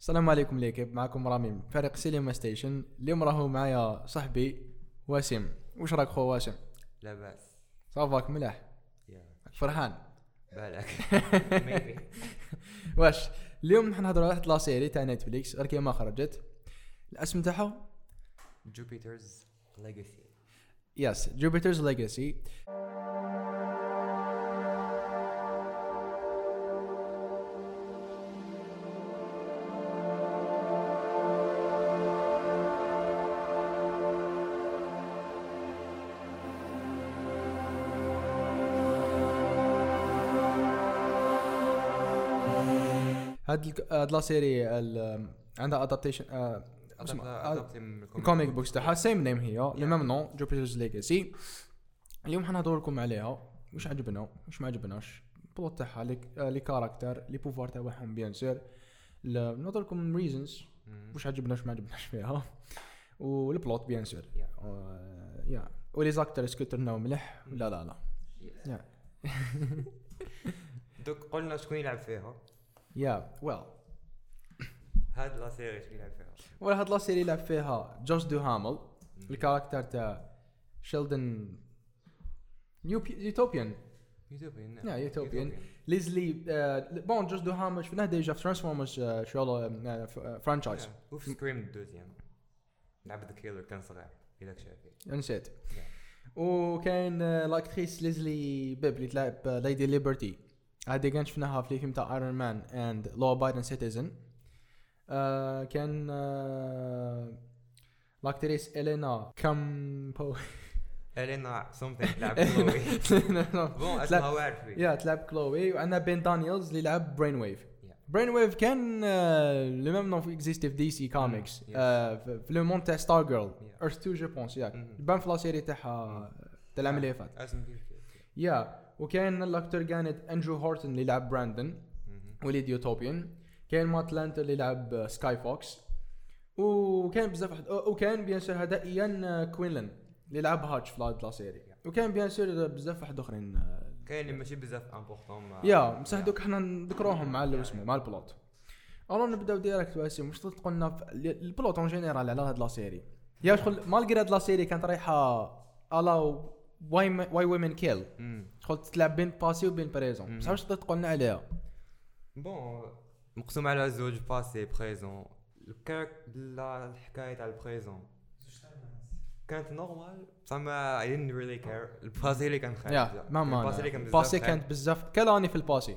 السلام عليكم l'équipe معكم رامي من فريق Cinema Station. اليوم راهو معايا صاحبي واسم. واش راك خو واسم؟ لا باس. ça va ك ملاح. فرحان. بالك. واش؟ اليوم نحن نهضروا على واحد la série تاع Netflix غير كي ما خرجت. الاسم تاعها Jupiter's Legacy yes Jupiter's Legacy هاد هاد la série عندها adaptation ال comic books تاعها same name هي le même nom Jupiter's Legacy اليوم حنهضر لكم عليها واش عجبنا واش ما عجبناش؟ ال plot تاعها les caractères les pouvoirs تاعهم bien sûr نهضر لكم reasons واش عجبنا واش ما عجبناش فيها. وال plot bien sûr yeah و les acteurs est-ce que ترناو مليح؟ لا لا لا. دوك قلنا شكون يلعب فيها. yeah well هاد la série شكون يلعب فيها ولا هاد la série لعب فيها Josh Duhamel ال character تاع Sheldon Utopian Utopian yeah Utopian Leslie bon Josh Duhamel شفناه déjà في Transformers شغل franchise وفي Scream ال deuxième لعب the killer كان صغير اذا شافي نسيت وكاين l'actrice Leslie Bibb اللي تلعب Lady Liberty هذه كان شفناها في الفيلم تاع Iron Man and Law Abiding Citizen كان آه، l'actrice Elena Kampo Elena something لعب Chloe bon اسمها واعر yeah تلعب Chloe وعندنا Ben Daniels اللي لعب Brainwave. Brainwave كان le même nom existe في DC Comics. في le monde تاع Stargirl. Earth 2 je pense ياك. يبان في la série تاعها تاع العام اللي فات yeah وكاين l'acteur كانت Andrew Horton اللي لعب Brandon. وليد Utopian. كاين Matt Lanter اللي لعب Skyfox. وكان بزاف وكان bien sûr هذا Ian Quinlan اللي لعب Hutch في la série. وكان bien sûr بزاف واحد أخرين آه، كاين اللي ماشي بزاف important yeah بصح دوك حنا نذكروهم مع اسمه مع ال plot. alors نبداو direct واسم واش تقولنا ال plot en général على هاد la série. yeah شغل malgré هاد la série كانت رايحة à la Why Why Women Kill شغل تلعب بين passé وبين présent بصح واش تقدر تقولنا عليها؟ bon مقسوم على زوج passé présent الكارك لا الحكاية تاع ال présent كانت normal بصح ما I didn't really care. ال passé اللي كان خايب ما ما ال passé اللي كان بزاف passé خايب. كانت بزاف. كلاني في الباسي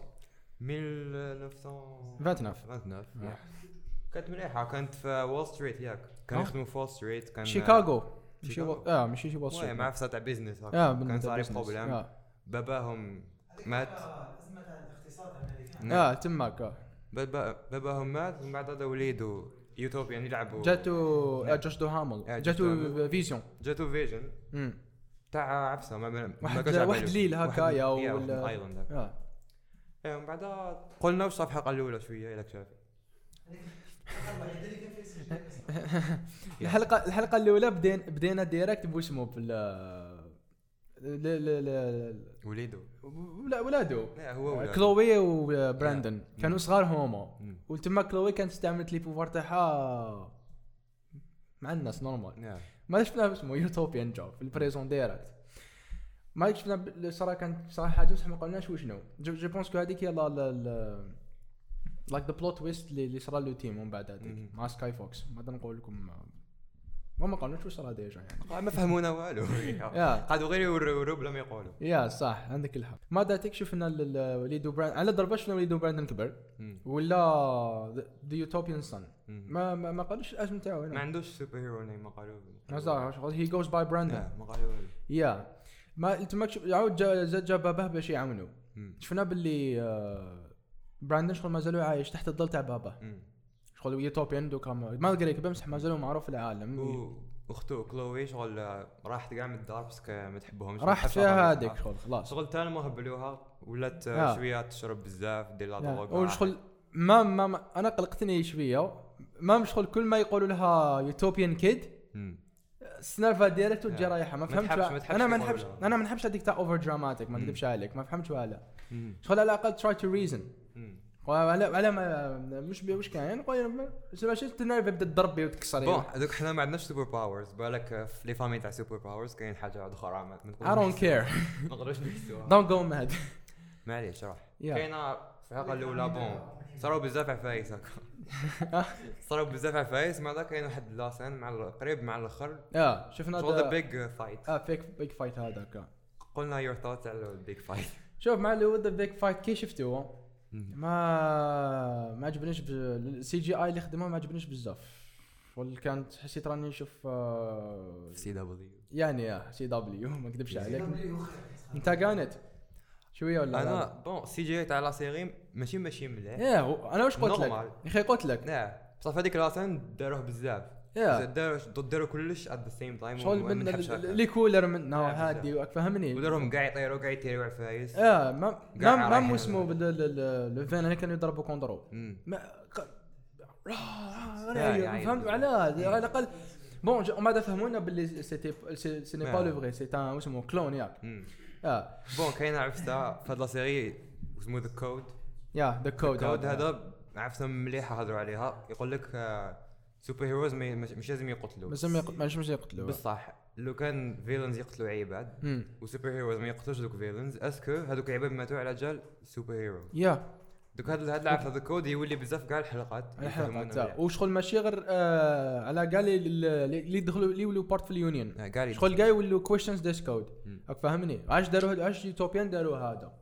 1929 29 يا. كانت مليحة. كانت في وول ستريت ياك. كان آه. يخدموا في وول ستريت كان شيكاغو ماشي. و- آه ماشي شي ستريت مع فساد تاع بيزنس بالنسبة كان صار. بروبليم يا. باباهم مات نعم. آه تماك آه. بابا باباهم مات ومن بعد هذا وليدو يوتوبيان يلعبوا جاتو نعم. آه، جوش دو هامل آه، جاتو هامل. فيزيون جاتو فيجن مم. تاع عفسة ما ما واحد- واحد. ليل هكايا يا، ولا- ايلاند هكا. آه. إيه ومن بعد قلنا في الحلقة الأولى شوية الا شافي الحلقة الحلقة الأولى بدينا بدينا ديريكت بوسمو بال ل ل ل وليدو ولا ولادو لا هو ولاد. كلوي وبراندن Yeah. كانوا صغار هما. وتما كلوي كانت استعملت لي بوفوار تاعها مع الناس normal. ما شفنا اسمه Utopian جو في ال présent direct ما شفنا صراحة كانت صراحة حاجة بصح ما قلناش وشنو je pense que هذيك هي لا لا like the plot twist اللي صرا له تيم ومن بعد هذيك. مع Skyfox ما نقول لكم ما ما قلناش واش صرا déjà يعني؟ آه، ما فهمونا والو. yeah. قعدوا غير يوروا بلا ما يقولوا. yeah صح. عندك الحق. ما داتك شفنا وليدو Brand على ضربه شفنا وليدو Brandon كبر. ولا ذا يوتوبيان مم. ما ما, ما قالوش الاسم تاعو ما عندوش سوبر هيرو نيم ما قالوا ما شغل هي جوز باي براندن لا، ما قالوا يا ما انت ما كشف- عاود جا جا باباه باش يعاونوا. شفنا باللي آه، براندن شغل مازالوا عايش تحت الظل تاع باباه مم. شغل يوتوبيان دوكا ما ما قريك بمسح مازالوا معروف في العالم و- واختو كلوي شغل راحت كاع من الدار بس ما تحبهمش ما راحت فيها هذيك. شغل خلاص شغل تانا ما هبلوها ولات آه. شوية تشرب بزاف دير لا. دروغ وشغل ما, ما, ما أنا قلقتني شوية ما شغل كل ما يقولوا لها يوتوبيان كيد. سنافا ديريكت وتجي. رايحة ما ما فهمتش ما أنا ما نحبش. أنا ما نحبش هذيك تاع اوفر دراماتيك ما. نكذبش عليك ما فهمتش ولا. شغل على الأقل تراي تو ريزن مم. على ما مش مش كاين. قول ماشي تنرفي بدا تضرب بيه وتكسر. بون هذوك حنا ما عندناش سوبر باورز بالك في لي فامي تاع سوبر باورز كاين حاجة أخرى ما ما I don't care. ما نقدروش نحسوها. Don't go mad. معليش Yeah. كاينة في الحلقة الأولى bon. صاروا بزاف عفايس هكا. صاروا بزاف عفايس مع ذاك كاين واحد la scène مع قريب مع الأخر. يا شفنا شغل big fight آه فيك big fight هذاك قلنا your thoughts على ال big fight. شوف مع هو ذا big fight كي شفتوه؟ ما ما عجبنيش ال CGI اللي خدموه ما عجبنيش بزاف. واللي كانت حسيت راني نشوف آه، CW يعني يا CW ما نكذبش عليك. انت كانت شوية ولا لا؟ أنا bon CG تاع la série ماشي ماشي مليح. هو- أنا واش قلت لك. يا أخي قلت لك. لا بصح هذيك la scène داروه بزاف. داروا داروا كلش at the same time شغل من اللي couleur منه هادي فهمني ودارهم كاع يطيروا كاع يطيروا عفايس آه ما ما ما. اسمه le fin هنا كانوا يضربوا راه- يا- فهمت؟ علاه على الأقل. بون جو- ما فهمونا باللي سيتي سي ني با. لو فري سي ان اسمه كلون ياك. آه بون كاين عرفتها في هاد لا سيري اسمه ذا كود يا ذا كود هذا. عرفتها مليحة هضروا عليها. يقول لك سوبر هيروز مش لازم يقتلوا بس ماشي مش يقتلوا بصح لو كان فيلنز يقتلوا عباد. وسوبر هيروز ما يقتلوش دوك فيلنز اسكو هذوك العباد ماتوا على جال سوبر هيرو يا. دوك هذا هذا العرف هذا الكود يولي بزاف كاع الحلقات تاع مليح. وشغل ماشي غير آه على كاع اللي يدخلوا اللي يولوا part في ال union آه، شغل كاع يولوا question this code. راك فاهمني؟ عاش داروا عاش Utopian داروا هذا.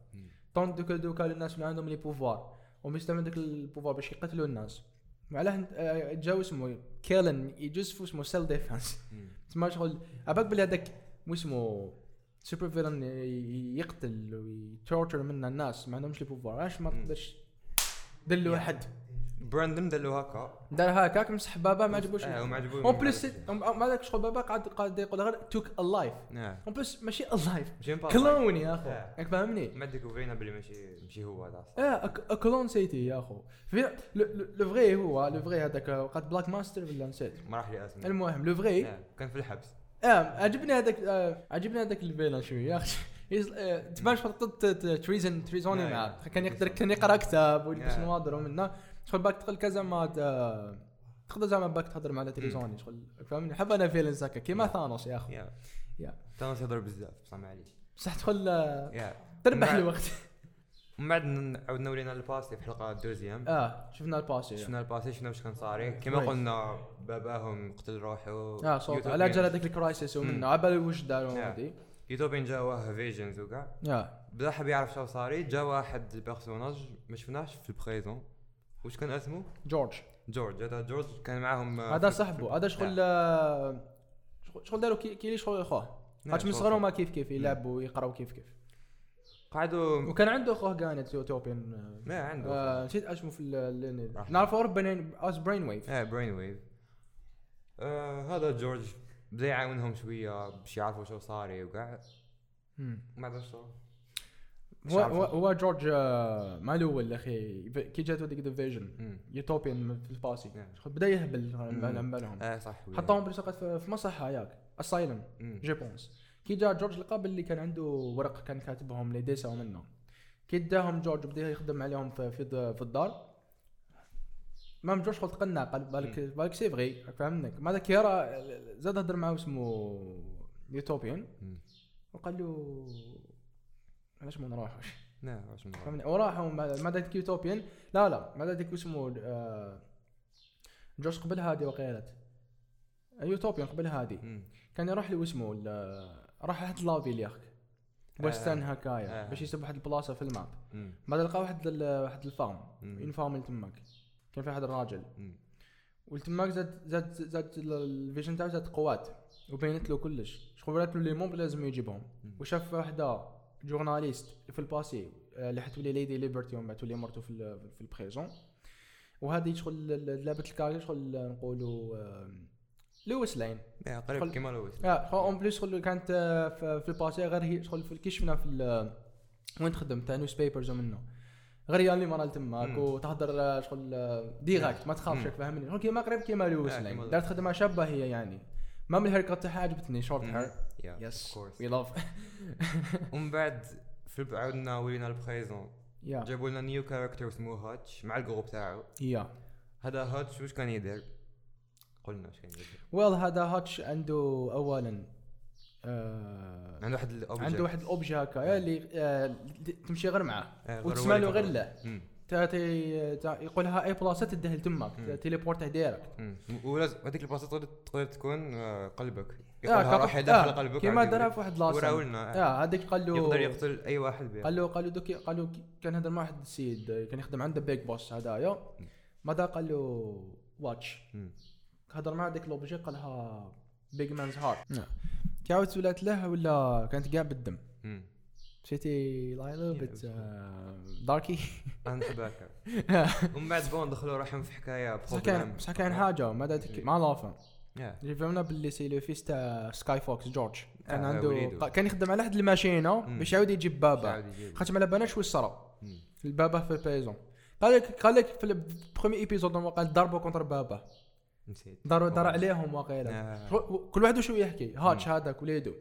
donc دوك دوكا الناس اللي عندهم les pouvoirs وهم يستعملوا داك ال pouvoir باش يقتلوا الناس. علاه آه، جاو اسمه كيلن يجوز اسمه self-defense. تسمى شغل؟ عباك بلي هذاك مو اسمه super villain يقتل وي torture من الناس ما عندهمش les pouvoirs علاش ما. تقدرش دير له Brandon داروا هكا. دار هكاك مسح بابا ما عجبوش. آه وما عجبوش. en plus ما هذاك شغل بابا قاعد قاعد يقول غير talk ال life آه en plus ماشي مبا- clone يا أخو. آه. راك فاهمني؟ ما découvrينا بلي ماشي ماشي هو هذا آه clone c'était يا أخو. le- vrai هو le vrai هذاك. قد Blackstar ولا نسيت؟ ما راح لي اسمه المهم le vrai آه، كان في الحبس. آه عجبني هذاك آه عجبني هذاك ال villain شوية يا أخي آه، تبان شرطت تريزن تريزوني نعم. معاه. كان يقدر كان يقرأ كتاب ويلبس نعم. نواظر ومنه شغل باك تدخل كذا ما تقدر زعما باك تهضر مع تريزوني شغل فهمني؟ حب أنا فيلنز هكا كيما. ثانوس يا اخو يا. تانوس يهضر بزاف بصح معليش بصح تدخل آه، تربح الوقت. من بعد عاودنا ولينا الباسي في الحلقة الدوزيام آه شفنا الباسي شفنا الباسي شفنا واش كان صاري. كويس. قلنا باباهم قتل روحه. آه صوت. على جال هذاك الكرايسيس ومنه. على بالي واش داروا. هذه Utopian جاوه visions وكاع بدا حاب يعرف شنو صاري. جا واحد ال personnage ما شفناهش في ال présent. واش كان اسمه؟ جورج. جورج. هذا جورج كان معاهم آه، هذا صاحبه. هذا شغل آه، شغل- داروا كي كي شغل اخوه. نعم، خاطر من صغرهم كيف كيف يلعبوا ويقراوا كيف كيف. قعدوا وكان عنده اخوه كانت Utopian ما عنده آه، نسيت اسمه في. نعرفه Brain ... Wave آه Brainwave آه هذا جورج بدا يعاونهم شوية باش يعرفوا شو صاري وكاع ما عرفش شو. هو. هو هو جورج آه، ما الأول أخي كي جاتو ديك des visions مم. Utopian في ال passé نعم. بدأ يهبل. على بالهم آه صح. حطوهم في في مصحه ياك asylum. je pense كي جا جورج لقى باللي كان عنده ورق كان كاتبهم les dessins منه كي داهم جورج بدا يخدم عليهم في في, الد- في الدار مام جورج قلت قنع قال بالك بالك سي فغي فهمنك ما ذاك يرى زاد هضر معاه اسمه يوتوبيان. وقال له علاش ما نروحوش؟ لا واش من فهمني؟ وراحوا مع مع ذاك يوتوبيان لا لا ذاك اسمه آه، جورج قبل هادي وقيلت. يوتوبيان قبل هادي. كان يروح لي اسمه ال- راح واحد لافيل يا أخي ويسترن هكايا آه. باش يسب واحد البلاصة في الماب. بعد لقى واحد ال- واحد ال farm. une ferme تماك. كان في واحد الراجل. مم. والتماك زاد زاد زاد ال- ال vision تاعو زاد قوات. وبينت له كلش. شغل ولات له les membres لازم يجيبهم. وشاف واحدة journaliste في ال passé آه، اللي حتولي Lady Liberty ومن بعد تولي مرته في في ال présent وهذه شغل لعبه ال carrière شغل نقولوا Lois Lane قريب كيما Lois آه en plus شغل كانت آه، في ال passé غير هي شغل في- كي شفنا في وين تخدم؟ تاع newspapers ومنه. غير يالي مرة تماك. وتهضر آه، شغل directe ما تخافش فاهمني كيما قريب كيما Lois Lane دارت خدمة شابة هي يعني. ما من ال haircut تاعها عجبتني short hair yes course we love ومن بعد في عاودنا ولينا ال présent yeah جابوا لنا new character اسمه Hutch مع ال group تاعو. yeah هذا Hutch واش كان يدير؟ قلنا واش كان يدير. well هذا Hutch عنده اولا آه عنده واحد. عنده واحد ال objet هكايا اللي آه تمشي غير معاه. آه، وتسمع له غير له تا- يقولها اي بلاصه مم. تيليبورته direct مم. ولازم هذيك البلاصة تقدر تكون آه، قلبك. آه، يقولها روح داخل آه، قلبك كيما. دارها في واحد البلاصة. وراولنا هذيك قال له يقدر يقتل أي واحد بها قال له قال له دوك قال له كان هذا مع واحد السيد كان يخدم عند big boss هذايا ماذا قال له واتش. هضر مع ديك لوبجي قالها بيج مانز هارت كي عاودت ولات له ولا كانت كاع بالدم؟ مم. مشيتي لاي لو بيت Yeah, داركي. أنا نحب هكا ومن بعد بون دخلوا روحهم في حكاية بصح كان بصح كان حاجة ما مع لافا Yeah. اللي فهمنا باللي سي لو فيس تاع سكاي فوكس جورج كان عنده كان يخدم على واحد الماشينة. باش يعاود يجيب بابا. خاطر ما على بالناش واش صرا. البابا في البيزون قال لك قال لك في ال premier épisode قال ضربوا contre بابا. نسيت. دار دار عليهم واقيلا. كل واحد وشو يحكي؟ هاتش هذاك وليدو.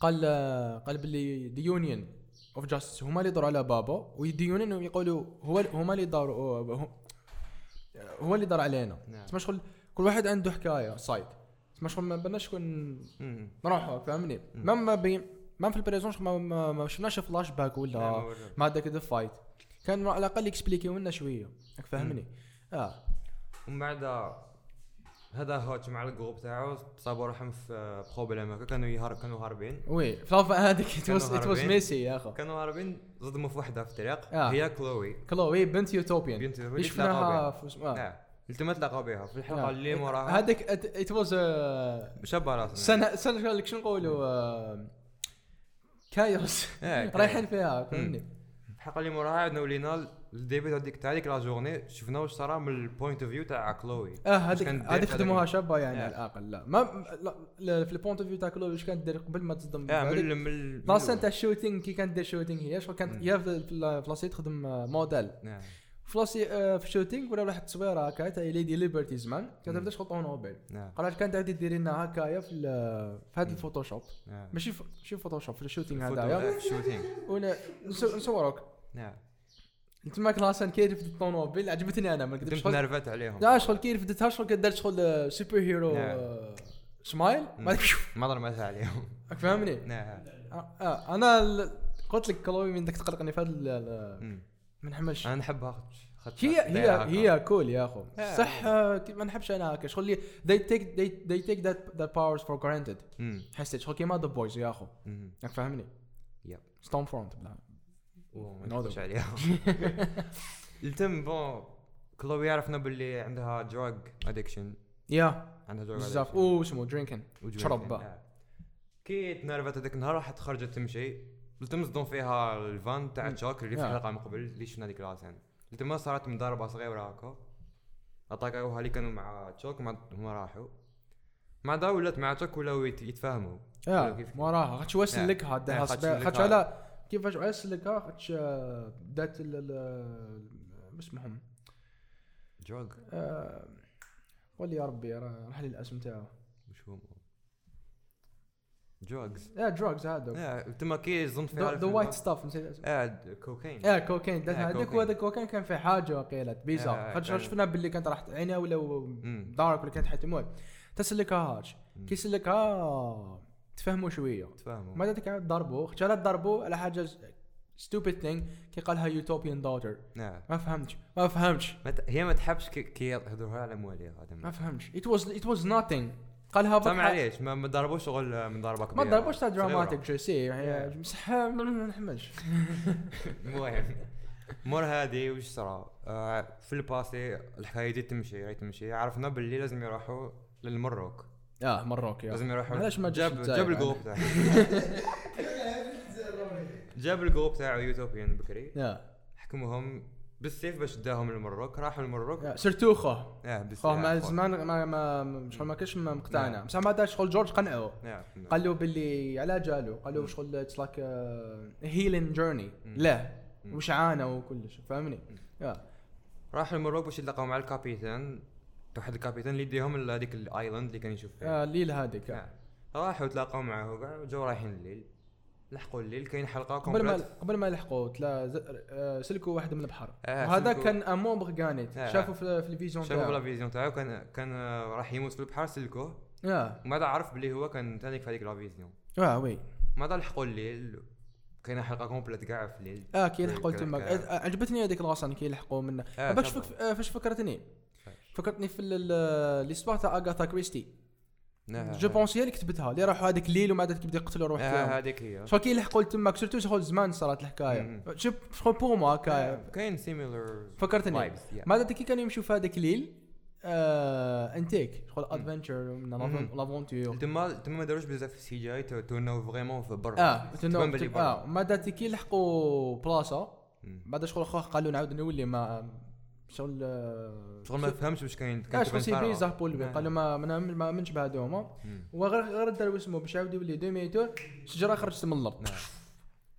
قال قال باللي the Union of Justice هما اللي يدوروا على بابا و the Union يقولوا هو هما اللي داروا هو- اللي دار علينا. نعم. تسمى شغل؟ كل واحد عنده حكاية side تسمى شغل؟ ما بناش شكون. نروحوا فاهمني ما ما بي ما في ال prison ما, ما, ما شفناش فلاش باك لا، ولا ما ورا. ما هذاك ال fight كان على الأقل يكسبليكيو لنا شوية. راك فاهمني آه. ومن بعد هذا هاتش مع ال groupe تاعو صابوا روحهم في problème هكا كانوا يهرب كانوا هاربين. oui فلافا هذيك هاربين. ميسي يا أخو. كانوا هاربين صدموا في وحدة في الطريق. آه. هي كلوي. كلوي بنت يوتوبيان. بنت اللي اللي شفناها. في آه. نعم. ما تلاقوا بها في الحلقة آه. اللي موراها هذيك it was شابه راسنا. سنه سنه لك شنو نقولوا آه، chaos. إيه، رايحين فيها فهمني. الحلقة اللي موراها عندنا ولينا ال début هذيك تاع هذيك la journée شفنا واش صرا من ال point of view تاع كلوي. آه هذيك دير هذيك خدموها شابة يعني آه. على الأقل. لا ما لا في ال point of view تاع كلوي واش كانت دير قبل ما تصدم؟ آه من من la scène تاع ال shooting كي كانت دير shooting هي شغل كانت. هي في لاسي تخدم آه، موديل. نعم في لاسي آه، في ال shooting ولا واحد التصويره هكا تاع Lady Liberty زمان كانت. تبدا طونوبيل نعم قالت كانت عادي ديري لنا هكايا في في هذا ال Photoshop. ماشي ماشي Photoshop في ال shooting هذايا آه، في ال shooting ون- نسو- نصوروك نعم تما كلاسن كي رفدت الطونوبيل عجبتني أنا ما كنت نكذبش شغل نرفت عليهم لا شغل كي رفدتها شغل درت شغل super hero نعم. آه، سمايل ما ما ضربت عليهم راك فاهمني نعم آه، آه، أنا قلت لك كلوي من داك تقلقني في هذا. ما نحملش أنا نحبها هي هي. هي cool يا أخو آه. صح آه، ما نحبش أنا هكا شغل لي they take they, they take that that powers for granted. حسيت شغل كيما The Boys يا أخو. راك فاهمني yep. Stormfront وما No, نخش though. عليهم التم bon كلوي يعرفنا باللي عندها drug addiction يا عندها drug بزاف اسمه drinking شرب. كي تنرفت هذاك النهار راحت خرجت تمشي قلت صدم فيها الفان تاع. تشوك اللي في. الحلقة من قبل اللي شفنا ديك راسين قلت ما صارت مضاربة صغيرة هكا. اتاكاوها اللي كانوا مع تشوك ما هما راحوا. مع دا ولات مع تشوك ولاو يت- يتفاهموا. كيف- وراها خاطش آه، داها خاطش. على كيفاش على سلكها خاطش آه، دات ال اسمهم؟ drug آه، قول لي يا ربي راح لي الاسم تاعو. وش هو؟ drugs يا drugs هذا. آه تما كي ظنت فيها the white stuff نسيت اسمه آه كوكاين آه هذيك كوكين. وهذا الكوكين كان في حاجة قيلت bizarre. آه، خاطش كان- شفنا باللي كانت راح عينها ولا. دارك ولا كانت حتى المهم تسلكها مم. كي سلكها تفهموا شوية تفاهموا ما قاعد ضربوا خاطش لا ضربوا على حاجة stupid thing كي قالها يوتوبيان دوتر نعم. ما فهمتش. ما فهمتش. ما ت- هي ما تحبش كي- يهضروها على مواليها هذا ما فهمتش. It was it was nothing. قالها بطحة- معليش ما ضربوش شغل من ضربة كبيرة. ما ضربوش تاع. dramatique je sais. بصح ما نحملش. المهم. مور هذه وش صرا؟ آه في الباسي الحكاية دي تمشي تمشي. عرفنا باللي لازم يروحوا للمروك. آه. مروك يا لازم يروحوا علاش ما جاب الجزائر جاب يعني؟ ال groupe تاعه جاب ال groupe تاعه يوتوبيان بكري. يا حكمهم بالسيف باش داهم للمروك راحوا للمروك يا surtout خوه آه بالسيف خوه مع زمان ما ما شغل ما كانش مقتنع. نعم. بصح ما داش شغل جورج قنعه. نعم قال له باللي على جالو قال له. شغل it's like healing journey. لا. وش عانى وكلش فاهمني؟ يا راح المروك باش يلقاو مع ال capitaine. واحد ال capitaine اللي يديهم لهذيك ال island اللي كان يشوف فيها. آه، الليل هذيك. نعم. راحوا تلاقاو معاه وكاع وجاو رايحين الليل لحقوا الليل كاين حلقة قبل ما قبل ما يلحقوا تلا ز- آه، سلكوا واحد من البحر. آه، وهذا سلكوا- كان un membre غانيت آه. شافوا في, في ال vision شافوا بلا تاعو vision تاعو كان كان آه، راح يموت في البحر سلكوه. آه. بعد عرف بلي هو كان ثاني في هذيك la vision. آه oui. بعد لحقوا الليل. كاينة حلقة complète كاع في الليل. آه كي لحقوا تماك آه، عجبتني هذيك الغاصة كي لحقوا منه آه، باش. آه، فاش فكرتني؟ فكرتني في l'histoire تاع أغاثا كريستي. آه، je pense هي اللي كتبتها اللي راحوا هذاك الليل ومن بعد كيبدا يقتلوا روح آه، تاعهم هذيك هي. شغل كي لحقوا تماك surtout شغل زمان صارت الحكاية. شغل pour moi هكا. كاين similar فكرتني. ما بعد كي كانوا يمشوا في هذاك الليل آه انتيك شغل adventure. l'aventure تما تما ما داروش بزاف في ال CGI توناو vraiment في برا. آه برا. آه ما بعد كي لحقوا بلاصة. بعد شغل قالوا نعاود نولي ما شغل آه، شغل ما فهمش واش كاين آه كان شغل c'est bizarre. بول آه. قالوا ما ما منش بهذوما مم. وغير غير داروا اسمه باش يعاود يولي demi-tour شجرة خرجت من الأرض نعم.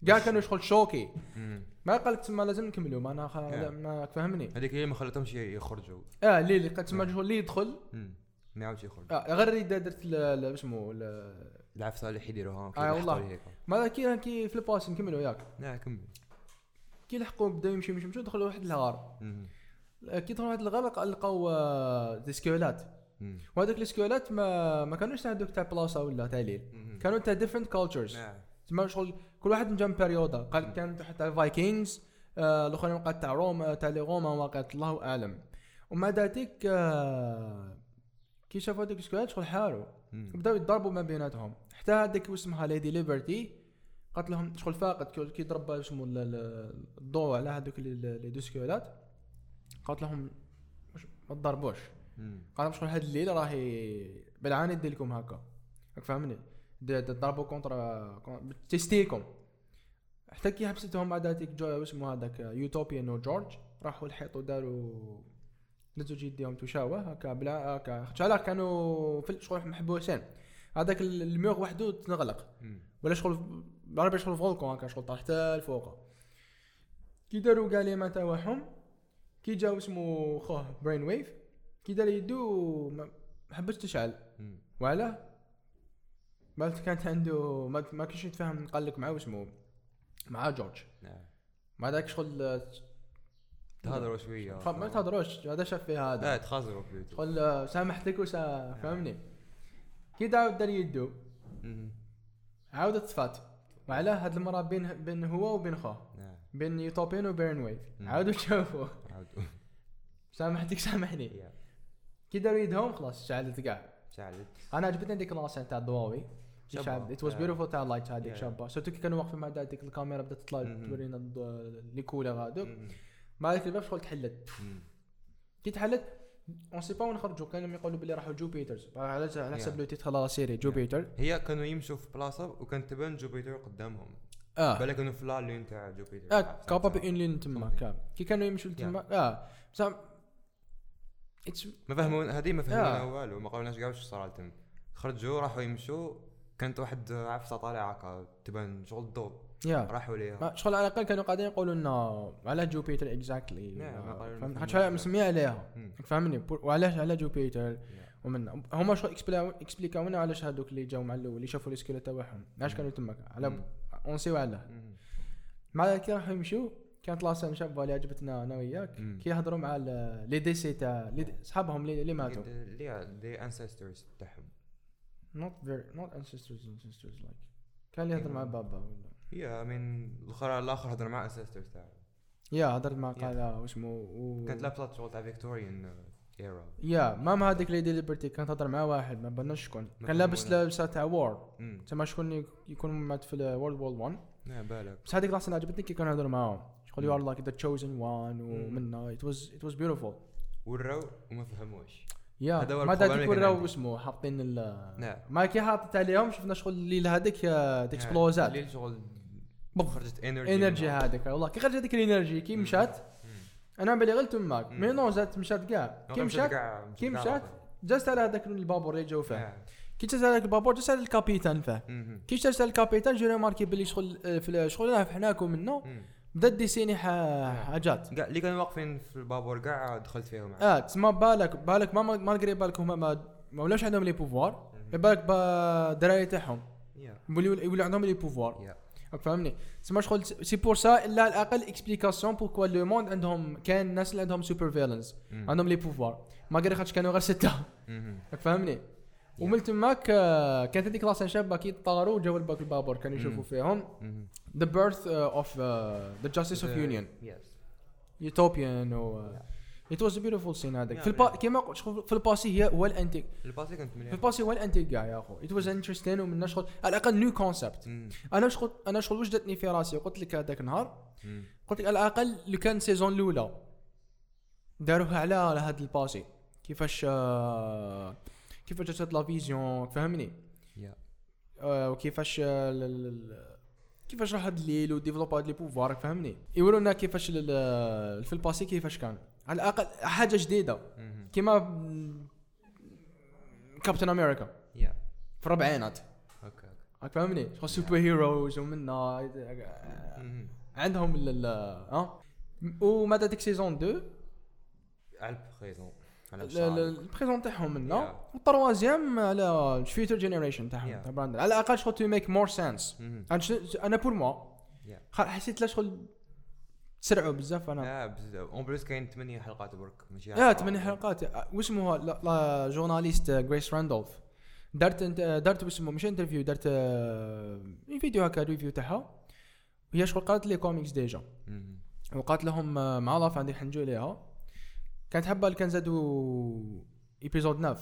كاع كانوا شغل choqués. ما قال لك تما لازم نكملوا ما أنا خ... آه. ما فهمني هذيك هي ما خلاتهمش يخرجوا آه اللي اللي تما شغل اللي يدخل. ما يعاودش يخرج آه غير اللي درت اسمه ال- العف صالح يديروها آه، والله. ما كي كي في الباس نكملوا ياك لا كمل كي لحقوا بداو يمشي يمشي يمشي دخلوا واحد الغار كي دخلوا واحد الغار لق- لقاو آه، دي سكيولات. وهذوك السكيولات ما ما كانوش تاع دوك تاع بلاصة ولا تاع ليل. كانوا تاع different cultures نعم. تسمى شغل كل واحد من جنب période قال كان تاع ال Vikings آه الأخرين وقعت تاع روما تاع لي روما وقعت الله أعلم. ومع ذلك آه كي شافوا هذوك ال squelettes شغل حاروا. بداو يتضربوا ما بيناتهم. حتى هذيك اسمها Lady Liberty قالت لهم شغل فاقد كي- ضرب اسمه ال- ال- الضوء على هذوك les deux squelettes. قالت لهم مش- ما تضربوش. قال لهم شغل هاد الليل راهي بالعاني ندير لكم هكا. راك فاهمني؟ د- د- ضربوا كونترا كون- تيستيكم حتى كي حبستهم بعد هذيك جو اسمه هذاك يوتوبيا نو جورج راحوا الحيط وداروا دزوا جيديهم تشاوه هكا بلا هكا. شالا كانوا في شغل محبوسين هذاك ال- الميوغ وحده تنغلق. ولا شغل بالعربي شغل فولكون هكا شغل طاح حتى الفوق كي داروا كاع لي ما تاعهم كي جاو اسمه خوه Brainwave كي دار يدو ما حبتش تشعل. وعلاه؟ بالك كانت عنده ما, ما كنتش يتفاهم قال لك معاه اسمه مع جورج. نعم. مع ذاك شغل تهضروا شوية. ما تهضروش هذا شاف فيه هذا. لا تخازروا شغل آه، سامحتك وسا فهمني. كي دار يدو مم. عاودت طفات وعلاه هاد المرة بين بين هو وبين خوه. نعم. بين Utopian و Brainwave. عاودوا شافوا عاودوا سامحتك سامحني. كي داروا يدهم خلاص شعلت كاع شعلت أنا عجبتني ديك la scène تاع الضواوي. شاب it was. beautiful تاع ال light هذيك Yeah. شابة surtout كي كانوا واقفين مع ديك الكاميرا بدات تطلع مم. تورينا les couleurs هذوك مم. مع ذاك الباب شغل تحلت مم. كي تحلت on sait pas وين خرجوا كانوا يقولوا بلي راحوا Jupiter على حسب. le titre la série Jupiter هي كانوا يمشوا في بلاصة وكانت تبان جوبيتر قدامهم آه. بالك كانوا في لا لين تاع جوبيتر آه كابا بين لين تما Something. كا كي كانوا يمشوا تما آه. بصح اتس ما فهمون هذه ما فهمونا آه. والو ما قالوناش كاع واش صرا لهم خرجوا راحوا يمشوا. كانت واحد عفسة طالعة هكا تبان شغل الضوء. يا راحوا ليها. شغل على الأقل كانوا قاعدين يقولوا لنا على جوبيتر اكزاكتلي فهمت؟ حتى. مسمية عليها. فهمني وعلاش على جوبيتر. ومن هما شغل اكسبلا- اكسبليكاو لنا علاش هذوك اللي جاو مع الأول اللي شافوا السكيلة تاعهم. علاش. كانوا تماك؟ على علاه مم. مع كي راحوا يمشوا كانت la scène شابه اللي عجبتنا أنا وياك. كي يهضروا مع les décédés تاع لي صحابهم اللي اللي ماتوا. اللي the ancestors تاعهم. Not very not ancestors ancestors like. كان يهضر مع بابا ولا. هي من الآخر الآخر هضر مع ancestors تاعه yeah هضرت مع. قال واسمه و... كانت لابسات شغل تاع Victorian era yeah ماما هذيك Lady Liberty كانت تهضر مع واحد ما بالناش شكون. ما كان لابس. لبسه تاع war تما شكون يك- يكون مات في World War 1 نعم بالك. بس هذيك لحظة عجبتني كي كانوا يهضروا معاهم. شغل you are like the chosen one ومنا it was it was beautiful وراو وما فهموش. يا ما داك وراو. اسمه حاطين ال نعم ما كي حاطط عليهم شفنا شغل الليل هذيك ت explos ات الليل شغل. خرجت energy energy هذيك والله كي خرجت هذيك ال energy كي مشات أنا بالي غير تماك. mais non زادت مشات كاع كي مشات كي مشات جلست على هذاك البابور اللي جاو فيه كي جلست على هذاك البابور جلست على ال capitaine فيه كي جلست على ال capitaine j'ai remarqué بلي شغل آه، في شغل حناكم منه بدا dessiner حاجات. كاع اللي كانوا واقفين في البابور كاع دخلت فيهم آه تسمى بالك بالك ما malgré بالك هما ما ولاش عندهم les pouvoirs بالك با الدراري تاعهم. يا. يولي يولي عندهم les pouvoirs فاهمني تسمى شغل c'est pour ça على الأقل explication pourquoi le monde عندهم كاين الناس اللي عندهم super villains. عندهم les pouvoirs ما خاطش كانوا غير سته. راك فاهمني ومن تماك كانت هذيك la scène شابه كي طاروا جاوا لباك البابور كانوا يشوفوا. فيهم. the birth of the Justice of Union. Utopian و it was beautiful scene هذاك. في البا. كيما قلت شغل في ال passé هي هو الأنتيك. ال passé كانت في مليح ال passé هو الأنتيك كاع يا أخو. it was interesting ومن شغل على الأقل new concept مم. أنا شغل أنا شغل وجدتني في راسي؟ وقلت لك هذاك النهار. قلت لك على الأقل لو كان saison الأولى. داروها على على هذا ال passé كيفاش آه، كيفاش جات la vision فهمني. آه، وكيفاش آه، كيفاش راح هاد الليل و développe هاد les pouvoirs فهمني؟ يورونا كيفاش في ال passé كيفاش كان. على الأقل حاجة جديدة. كيما كابتن أمريكا. في الربعينات أوكي أوكي. فاهمني؟ شغل super heroes ومنا. عندهم ال ال- ها؟ وماذا ديك saison 2 على ال présent ال présent تاعهم منا. وال troisième على ال future generation تاعهم. تاع Brandon على الأقل شغل to make more sense. أنا pour moi. حسيت لا شغل سرعوا بزاف أنا. آه بزاف. en plus كاين 8 حلقات برك ماشي يا ثمان حلقات. واسمها لا, la journaliste Grace Randolph. دارت دارت واسمه مش انترفيو دارت آه، فيديو هكا ريفيو تاعها. هي شغل قالت لي كوميكس ديجا. وقالت لهم آه، مع لاف عندي حنجو ليها. كانت حابة كان زادوا ايبيزود 9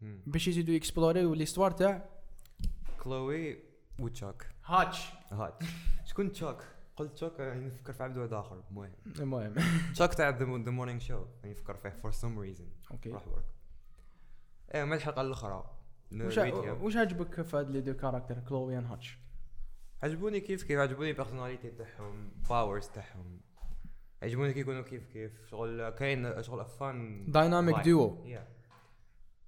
مم. باش يزيدوا اكسبلوري ليستوار تاع كلوي وتشاك هاتش. هات شكون تشاك؟ قلت تشاك يعني نفكر في عبد واحد آخر. المهم. المهم. تشاك تاع ذا مورنينغ شو نفكر فيه فور سم ريزن أوكي. راح برك. إيه ما الحلقة الاخرى وش. وش عجبك في هاد les deux caractères كلوي and هاتش؟ عجبوني كيف كيف عجبوني ال personality تاعهم powers تاعهم. عجبوني كي يكونوا كيف كيف. شغل كاين شغل fun dynamic. duo yeah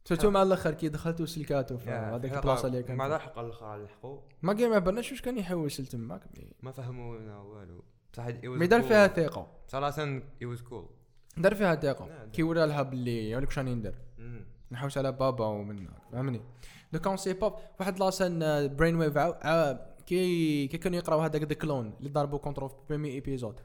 surtout مع الآخر كي دخلتوا سلكاتو هذيك البلاصة اللي مع كان الحلقة الاخرى لحقوا ما كان ما بالناش واش كان يحوس لتماك ما فهمونا والو. بصح ما دار. فيها ثقة. la scène it was cool. دار فيها ثقة. كي ورا لها باللي يقول لك شاني ندير. نحوس على بابا ومن فهمني؟ دو كان سي باب واحد لاسن برين ويف كي كي كانوا يقراو هذاك ذا كلون اللي ضربوا كونترو في بريمي ايبيزود.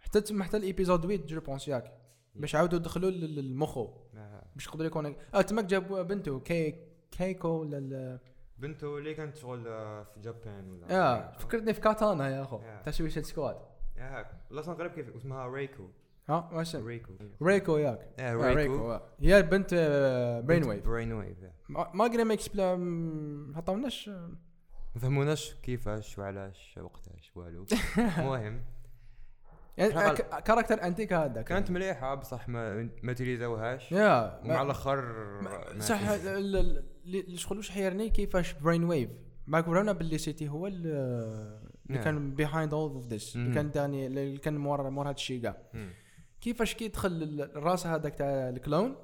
حتى تما حتى الايبيزود 8 جو بونس ياك. باش عاودوا دخلوا لل- للمخو آه. باش يقدر يكون آه تماك جابوا بنته كي كيكو ولا بنته اللي كانت شغل آه، في جابان ولا آه فكرتني في كاتانا يا أخو. تاع سويسيد سكواد يا لاسن قريب كيف اسمها ريكو. ها واش؟ ريكو. ريكو ياك. آه آه، ريكو. هي بنت برين ويف برين ويف ما ما قري ما اكسبلا ما عطاوناش ما فهموناش كيفاش وعلاش وقتاش والو. المهم يعني كاركتر انتيك هذا كانت مليحة بصح ما ما تيليزاوهاش يا ومع ما- الآخر صح شغل واش حيرني كيفاش برين ويف معك ورانا باللي سيتي هو ال- اللي. كان بيهايند اول اوف ذس اللي. كان داني اللي كان مور مور هذا الشيء كاع. كيفاش كي يدخل ال- الراس هذاك تاع الكلون.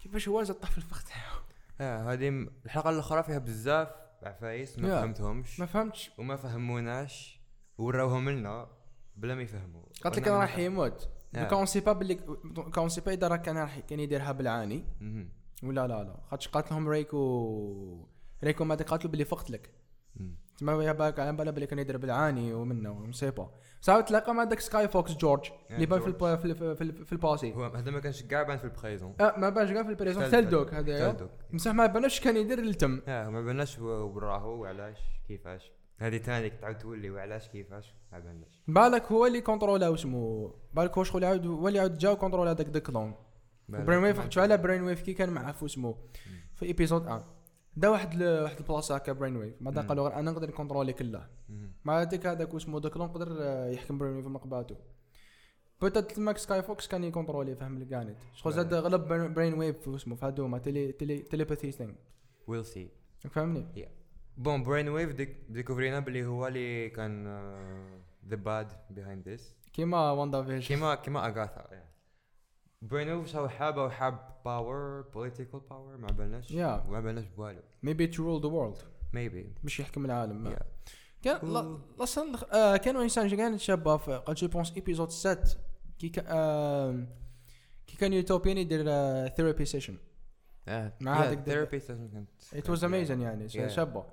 كيفاش هو طاح في الفخ تاعو؟ آه هذه الحلقة الأخرى فيها بزاف عفايس ما. فهمتهمش. ما فهمتش. وما فهموناش. وراوهم لنا. بلا ما يفهموا. قالت لك راح. يموت. آه. كون سي با باللي كون سي با اذا راه كان راح كان يديرها بالعاني. ولا لا لا. خاطش قالت لهم ريكو ريكو ما قالت له باللي فقت لك. تما يا بالك على بالها باللي كان يدير بالعاني ومنه ومسيبا ساعات تلاقى مع داك سكاي فوكس جورج اللي بان في في في الب- في الباسي. هو هذا ما كانش كاع بان في البريزون. آه ما بانش كاع في البريزون. ثلدوك هذا. تلدوك مسح ما بانش كان يدير التم. آه ما باناش وراهو وعلاش كيفاش. هذه ثاني تعاود تولي وعلاش كيفاش؟ ما باناش بالك هو اللي كونترولا واسمو بالك هو شغل يعاود هو اللي يعاود جا كونترولا داك ذا كلون برين ويف حكيتو على برين ويف كي كان معاه في اسمو في ايبيزود 1 دا واحد ل- واحد البلاصة هكا برين ويف بعد مم. قالوا غير أنا نقدر نكونترولي كله. مع هذاك هذاك اسمه ذاك لون قدر يحكم برين ويف مقباتو بوتات ماك سكاي فوكس كان يكونترولي فهم الكانت. شغل زاد. غلب برين- ويف اسمه في هذوما تيلي تيلي تيليباثي ثينغ ويل سي فهمني؟ بون برين ويف ديك ديكوفرينا بلي هو اللي كان ذا باد بيهايند ذيس كيما واندا فيجن كيما كيما اغاثا برين ويف شو حاب أو حاب باور بوليتيكال باور ما بالناش Yeah. ما بالناش بوالو ميبي تو رول ذا وورلد ميبي باش يحكم العالم Yeah. كان آه كانوا انسان كان شابه في قد جو بونس ايبيزود 7 كي كا آه كي كان يوتوبيان يدير ثيرابي سيشن مع هذاك ثيرابي كانت ات واز اميزن يعني. شابه.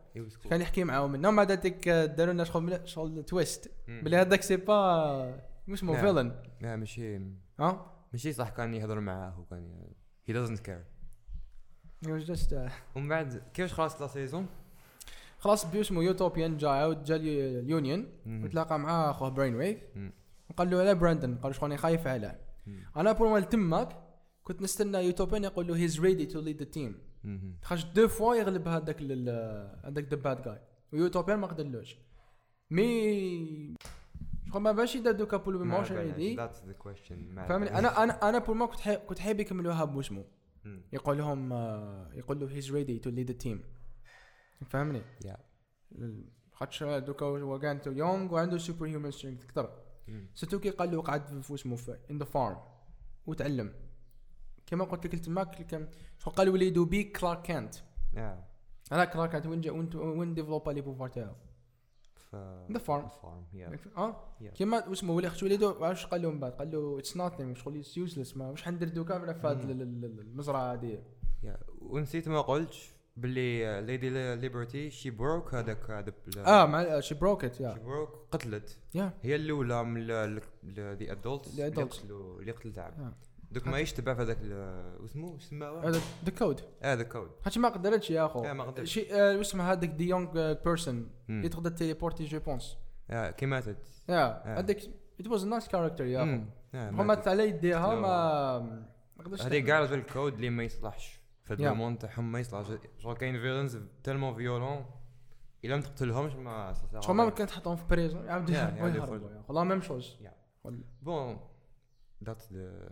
كان يحكي معاهم منهم بعد هذيك داروا لنا شغل شغل تويست. بلي هذاك سي با مش اسمه. villain لا ماشي ها؟ ماشي صح كان يهضر معاه وكان هي doesn't care. It was just, uh, ومن بعد كيفاش خلاص la saison خلاص بيو اسمه يوتوبيان جا عاود جا اليو- اليونيون وتلاقى مع أخوه برين ويف. وقال له على براندن قال له شغل خايف عليه. أنا pour moi تماك كنت نستنى يوتوبيان يقول له he's ready to lead the team خرج deux fois يغلب هذاك هذاك the bad guy ويوتوبيان ما قدرلوش. مي شغل ما باش يدار دوكا بول بيموشن ايدي That's the question ما فهمني؟ أنا أنا أنا بور ما كنت حي... كنت حابب يكملوها بوسمو مم. يقول لهم آه، يقول له هيز ريدي تو ليد ذا تيم فهمني. خاطش دوكا هو كان تو يونغ وعنده سوبر هيومن سترينث أكثر. مم. ستوكي قال له قعد في اسمه في ان ذا فارم وتعلم. كما قلت لك تماك كان شو قال وليدو بي كلارك كانت Yeah. أنا كلارك كانت وين وين وين ديفلوبا لي بوفوار تاعو ف The farm. The farm, yeah. آه. كيما اسمه ولي خش وليدو واش قال له من بعد قال له اتس نوثينغ شغل يوزلس ما واش حندير دوكا في هاد المزرعة هذه. ونسيت ما قلت باللي ليدي ليبرتي شي بروك هذاك هذا آه مع شي بروكت شي يا بروك قتلت هي الأولى من ذا ادولتس The اللي adults. قتلوا اللي قتل تعب آه. دوك ما يشتبع في هذاك شو اسمه هذا the code هذا كود خاطش ما قدرتش يا اخو. لا، ما قدرتش. she آه، اسمه هذاك the young person اللي تقدر téléporter je pense كي ماتت yeah هذاك it was nice character يا اخو. Yeah, هو ماتت. مات على يديها. ما ما هذيك كاع هذا الكود اللي ما يصلحش. في Yeah. ال domaine تاعهم ما يصلحش. شغل كاين villains tellement violents إلا ما تقتلهمش ما شغل ما كنت تحطهم في prison يعاودوا يهربوا. والله même chose. bon ذات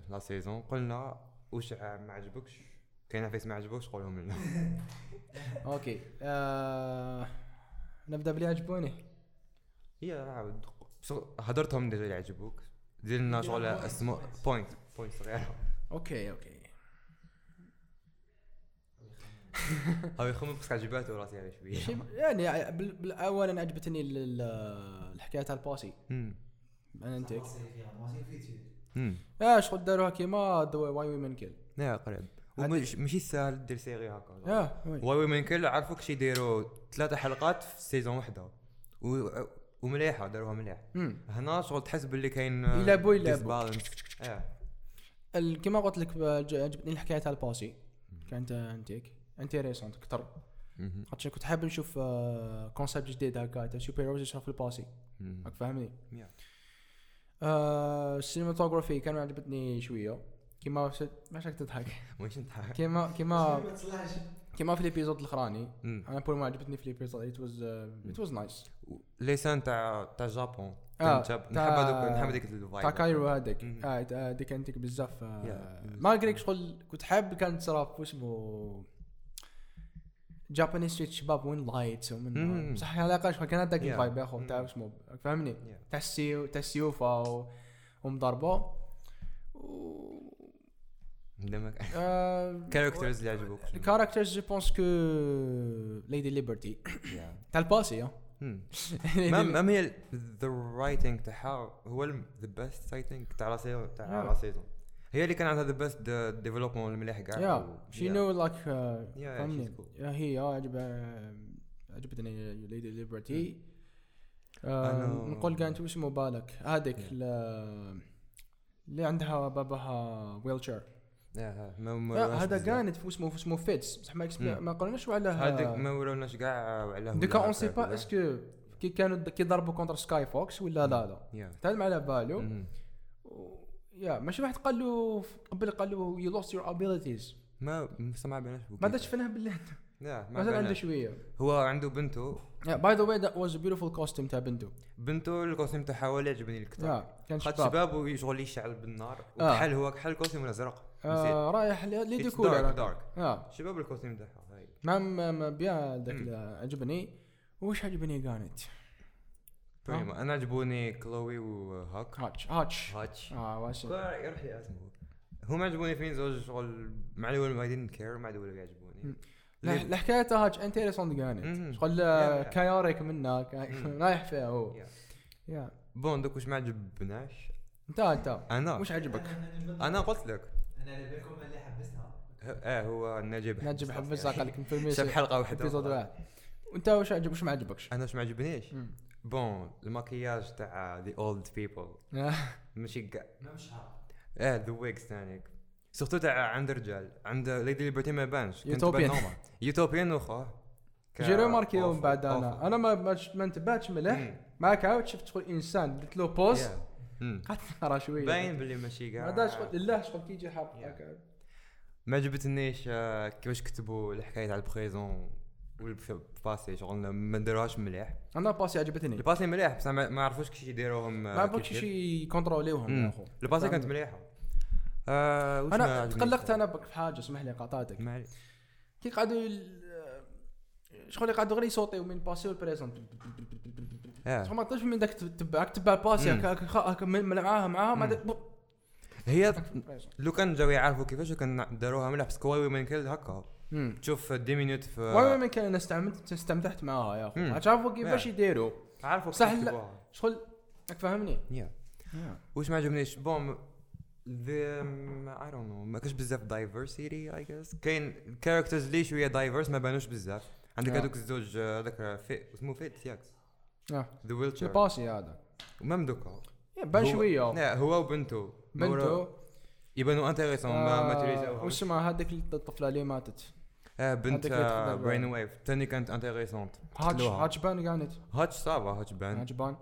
la saison قلنا واش ما عجبكش كاين عفايس ما عجبوكش قولهم لنا OK آه، نبدا بلي عجبوني هي عاود هضرتهم déjà اللي عجبوك دير لنا شغل اسمه point point صغيره OK OK هاو يخمم بس عجباته راسي على شوية يعني اولا عجبتني ال- ال- الحكاية تاع ال passé. أنا انتك يا شغل داروها كيما Why Women Kill. yeah قريب. ماشي ساهل دير série هكا oui. ouais. oui كل عرفوك شي يديروا ثلاثة حلقات في saison وحدة. و... ومليحة داروها مليح. هنا شغل تحس باللي كاين يلعبوا- يلعبوا. disbalance. آه. ال- كما قلت لك عجبتني الحكاية تاع ال passé. كانت انتيك intéressante أكثر. خاطر كنت حاب نشوف concept جديد هكا تاع super heroes يشرح في ال passé. راك فاهمني؟ Yeah. آه، ال cinematography كان عجبتني شوية. كيما س- ماش راك تضحك. واش نضحك. كيما كيما كيما في ال épisode الأخراني. أنا بور ما عجبتني في ال épisode. it was it was nice les scènes تاع تاع Japon. آه، نحب هذوك نحب هذيك ال vibe. تاع كايرو هذاك. هذيك انتك بزاف. آه، Yeah. ما قريك شغل كنت حاب كانت تصرا في اسمه جابانيز ستريت شباب وين لايتس ومن. بصح على الاقل شغل كان Yeah. الفايب يا اخو اسمه فاهمني Yeah. تاع السيو تاع السيوفه ومضربه و- دمك كاركترز اللي عجبوك؟ الكاركترز جو بونس كو ليدي ليبرتي. تاع الباسي. ما هي the writing تاعها هو the best I think تاع la saison تاع Yeah. لا هي اللي كان عندها the best développement المليح كاع yeah she knew like yeah, فهمني هي عجب عجبتني Lady Liberty نقول كانت اسمه بالك هذيك اللي عندها باباها wheelchair Yeah, ما ما لا وروناش هذا. كانت في اسمه في اسمه Fitz بصح ما قلناش على هذيك ما وروناش كاع على دوكا on sait pas est-ce que كي كانوا كي ضربوا contre Skyfox ولا لا لا. yeah تعلم على بالو يا ماشي واحد قال له قبل قال له you lost your abilities ما ما بيناش ما فينها بالله. لا ما مثلا عنده. شوية. هو عنده بنته. by the way that was beautiful costume تاع بنته. بنته ال costume تاعها هو اللي عجبني الكثر كان خد شباب شباب وشغل يشعل بالنار. آه. وكحل هو كحل ال costume الازرق آه رايح ل- Lady it's color dark, dark. آه. شباب ال costume تاعها ما ما بيان ذاك عجبني. وش عجبني كانت بريما أنا عجبوني Chloe وهاك. هاتش Hutch. Hutch. آه واش يروح لي اسمه هم عجبوني فين زوج شغل مع الأول ما didn't care مع الأول يعجبوني الحكاية تاع Hutch intéressante كانت مم. شغل. كايوريك منا. رايح فيها هو. yeah. bon دوك واش ما عجبناش؟ انت انت. أنا. وش عجبك؟ أنا قلت لك. أنا اللي بينكم اللي حبستها آه هو نجيب نجيب حبس قال لك في حلقة واحدة. واحد. وانت واش عجب واش ما عجبكش؟ أنا واش ما عجبنيش. bon الماكياج تاع the old people. ماشي كاع آه the wigs ثاني surtout تاع عند الرجال عند Lady Liberty ما بانش. normal Utopian وخوه j'ai remarqué من بعد. أنا أنا ما ما ما انتبهتش مليح. معاك عاود شفت شغل إنسان درت له. مم. قعدت نقرا شوية باين باللي ماشي كاع هذا شغل لله شغل كي يجي Yeah. هكا. ما عجبتنيش آه، كيفاش كتبوا الحكاية تاع ال présent وال passé شغل ما داروهاش مليح أنا passé عجبتني ال passé مليح بصح ما عرفوش كيفاش يديروهم آه، ما كيف. شي يكونتروليوهم أخو ال passé كانت. مليحة آه أنا؟ تقلقت أنا بك في حاجة اسمح لي قطعتك. كي قعدوا شغل يقعدوا غير يصوتيو من ال passé وال présent. شغل ما تقدرش من داك تتبع تتبع ال passé. هكا من- من- معاها معاها ما. هي لو كان جاو يعرفوا كيفاش كان داروها مليح parce que Women Kill هكا مم. تشوف des minutes في Why Women Kill استعملت استمتعت معاها يا اخو مم. عرفوا كيفاش. يديروا. عارفوا صح لا. شغل راك فاهمني؟ yeah. واش ما عجبنيش؟ bon the I don't know ما كاش بزاف diversity I guess كاين ال characters اللي شوية diverse ما بانوش بزاف. عندك Yeah. هذوك الزوج آه، هذاك في اسمه فيت ياك آه ذا ويلتشر الباسي هذا. ومام دوكا. بان هو- شوية. هو وبنته بنته يبانوا انتريسون ما ما آه، تريزاوهمش وش اسمها؟ هذيك الطفلة اللي ماتت. آه بنت تقدر- برين ويف ثاني كانت انتريسونت هاتش هاتش بان كانت هاتش صعبه هاتش بان هاتش بان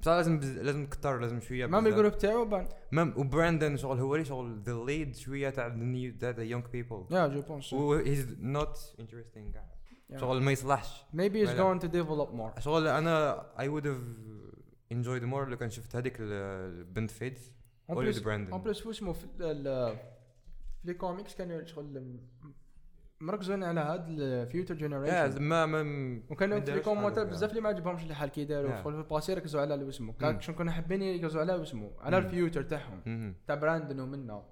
بصح لازم بز... لازم كتر لازم شوية مام. الجروب تاعو بان مام وبراندن شغل هو اللي شغل ذا ليد شوية تاع ذا نيو تاع ذا يونغ بيبل يا جو بونس و هيز نوت انتريستينغ شغل ما يصلحش maybe he's ولا. going to develop more. شغل أنا I would have enjoyed more لو كان شفت هذيك ال- البنت Fitz en Brandon اسمه في ال- في les comics كانوا شغل مركزين على هاد ال future yeah generation ما ما وكانوا داروش commentaire حاجة. بزاف اللي ما عجبهمش الحال كي داروا. في ال passé ركزوا على. كان شنو كنا حابين يركزوا على اسمه على مم. ال future تاعهم. تاع Brandon ومنا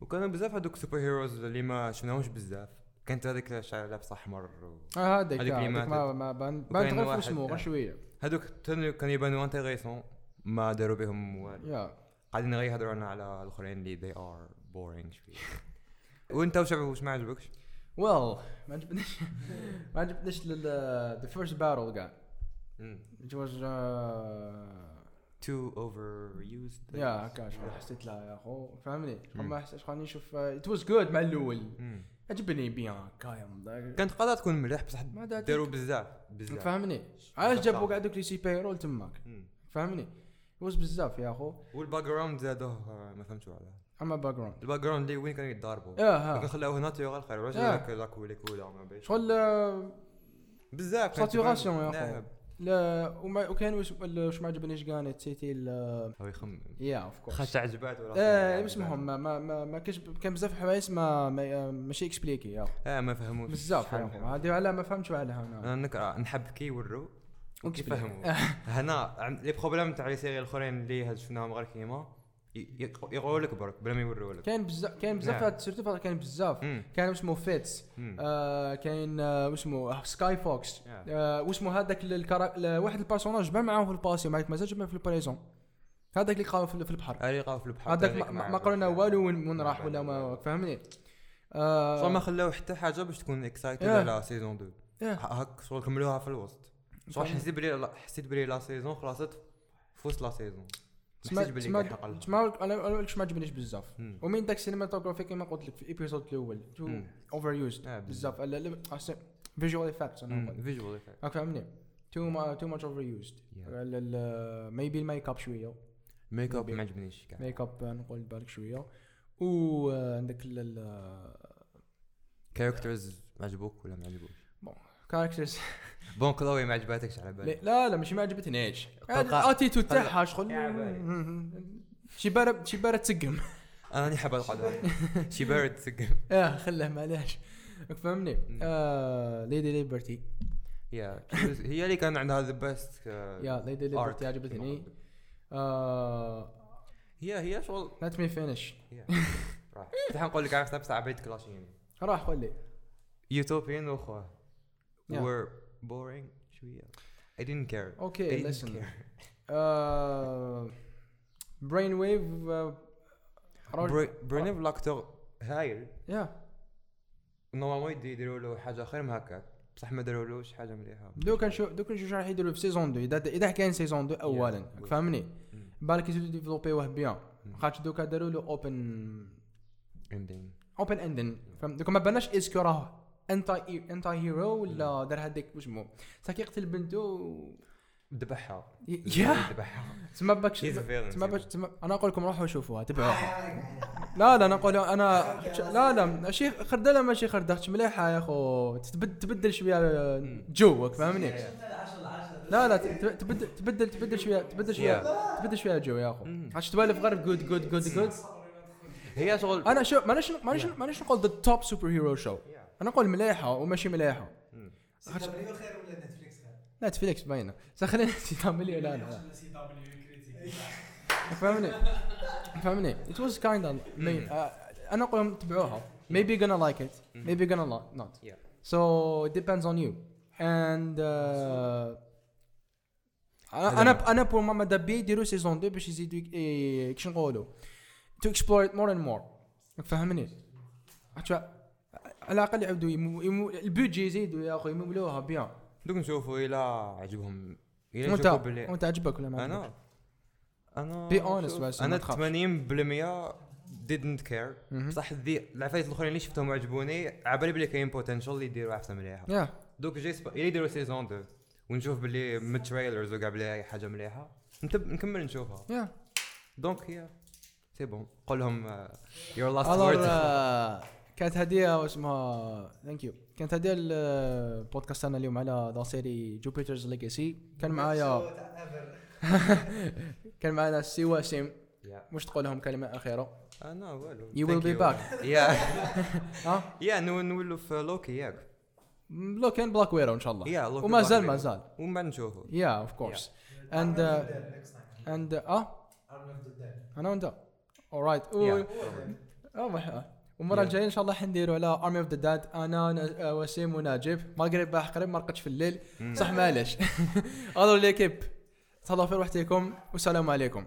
وكانوا بزاف هذوك super heroes اللي ما شفناهمش بزاف كانت هذيك شعر لابس احمر و- آه هذيك هذيك اللي ما. ما بان بانت غير في اسمه غير. شوية هذوك كانوا يبانوا intéressants ما داروا بهم والو قاعدين غير يهضروا على الأخرين اللي they are boring شوية وانت وش ما عجبكش؟ well ما عجبنيش ما عجبنيش the first battle كاع. it was uh, too overused يا هكا شغل حسيت لها يا اخو فهمني؟ شغل. ما حسيت خليني نشوف it was good مع الأول. عجبني bien هكا. كانت قادره تكون مليح بصح. داروا بزاف بزاف. فهمني؟ علاش جابوا. كاع دوك les super-héros تماك. مم. فهمني؟ was بزاف يا اخو وال background زادوه آه، ما فهمتش علاه اما background ال background اللي وين كانوا يتضاربوا؟ كان ها خلاوه natural خير. واش آه. هذاك la couleur couleur ما بيش. شغل آه، بزاف تبان- يا نعم. أخو. لا وما وكان واش واش ما عجبنيش كاع نسيتي ال- هو يخمم يا of course خاش عجبات ولا آه اسمهم ما ما ما, ما كاش كان بزاف حوايج ما, ما ماشي expliqué يا آه ما فهموش. بزاف. اخو هذه على ما فهمتش عليها أنا نكره نحب كي يوروا وكي وكيف يفهموا هنا les problèmes تاع les séries الأخرين اللي شفناهم غير كيما. يقولوا لك برك بلا ما يوروا لك كاين بزاف كاين بزاف نعم. هاد surtout فهاد كاين بزاف مم. كان اسمه Fitz. آه كاين آه واسمه Skyfox. آه واسمه هذاك واحد ال personnage بان معاهم في ال passé ومعك مازال جبنا في ال présent هذاك اللي لقاو في البحر اللي لقاو في البحر هذاك ما, ما, ما البحر. والو وين ما راح ولا ما. فهمني شغل ما آه خلاو حتى حاجة باش تكون excited. على season 2 yeah. هاك شغل كملوها في الوسط فهمت. حسيت بلي حسيت بلي la saison خلصت في وسط la saison ما لها. تسمع أنا أنا ما عجبنيش بزاف. ومن داك ال cinematography كما قلت لك في ال épisode الأول. overused آه، بزاف. visual effects أنا visual effect راك فهمني؟ too too much overused maybe ال make up شوية. make up. ما عجبنيش كاع. make up نقول بالك شوية. وعندك characters ما عجبوك ولا ما عجبوش characters bon Chloe ما عجباتكش على بالي لا لا ماشي ما عجبتنيش طلقة. ال attitude تاعها شغل شي بارد شي بارد تسقم أنا راني حاب القعده شي بارد تسقم آه خله معليش فهمني ليدي ليبرتي يا هي اللي كان عندها ذا بيست يا ليدي ليبرتي عجبتني هي هي شغل ليت مي فينيش هي. راح كنت حنقول لك عارف نفس عبيد كلاشين راح قول لي يوتوبيان واخوه Yeah. were boring? شوية I didn't care. أوكي I didn't ليسن care. Brainwave بري- Brainwave l'acteur هايل يا normalement يدي- يديروا له حاجة خير من هكاك بصح ما دارولوش حاجة مليحه دوكا نشوف دوكا نشوف شنو راح يديروا في season 2 اذا اذا كاين season 2 اولا Yeah. فهمني. بالك يزيدوا ديفلوبيوه bien مم. خاطر دوكا داروا له open ending open ending فهمت دوكا ما باناش est-ce que راه anti anti-hero ولا دار هذيك واش مو ساكي يقتل بنته ذبحها يا! ذبحها. تسمى باكش باكش Simon. تسمى أنا أقول لكم روحوا شوفوها تبعوها لا لا أنا أقول أنا لا لا ماشي خردله ماشي خردخش مليحة يا خو تبدل شوية جوك فاهمني؟ لا لا تب- تبدل تبدل تبدل شوية تبدل شوية تبدل شوية جو يا أخو. تبالي في غرب جود جود جود جود هي شغل أنا شو مانيش مانيش مانيش نقول ذا توب سوبر هيرو شو أنا نقول مليحة وماشي مليحة. CW خير ولا Netflix خير؟ Netflix باينة. خلينا CW لا لا CW critique. فهمني؟ فهمني؟ It was kind of may, uh, أنا أقول لهم تبعوها. Maybe gonna like it. maybe gonna not. Yeah. so it depends on you. And uh, أنا أنا pour moi ما دابي يديروا season 2 باش يزيدوا إيه، كيش نقولوا to explore it more and more. فهمني؟ على الأقل يعاودوا يمو يمو ال budget يزيدوا يا اخو يمولوها bien. دوك نشوفوا إلى عجبهم. إلى وانت بلي وأنت عجبك ولا ما عجبك؟ أنا أنا Be honest شوف، بس، ما أنا تخافش. 80% didn't care. بصح ذي العفايس الأخرين اللي شفتهم عجبوني عبالي بلي كاين potential يديروا أحسن مليحة. يا دوك جاي سبا... إلى يديروا season 2 ونشوف بلي من ال trailers وكاع بلي حاجة مليحة. نتب... نكمل نشوفها. يا donc هي c'est bon قول لهم your last word كانت هدية واسمها thank you كانت هدية البودكاست تاعنا اليوم على the série Jupiter's Legacy كان معايا كان معنا سي وسيم واش تقول لهم كلمة أخيرة. أنا والو You will be back. يا ها يا نولوا في لوكي ياك لو كان بلاك ويرو إن شاء الله. يا لوكي وما نشوفوا يا of course and and آه أنا وانت all right Yeah. والمرة Yeah. الجاية إن شاء الله حنديروا على Army of the Dead أنا آه، وسيم وناجب. ما قريب باح قريب ما رقدش في الليل. صح معليش هذا l'équipe تهلاو في روحتكم والسلام عليكم.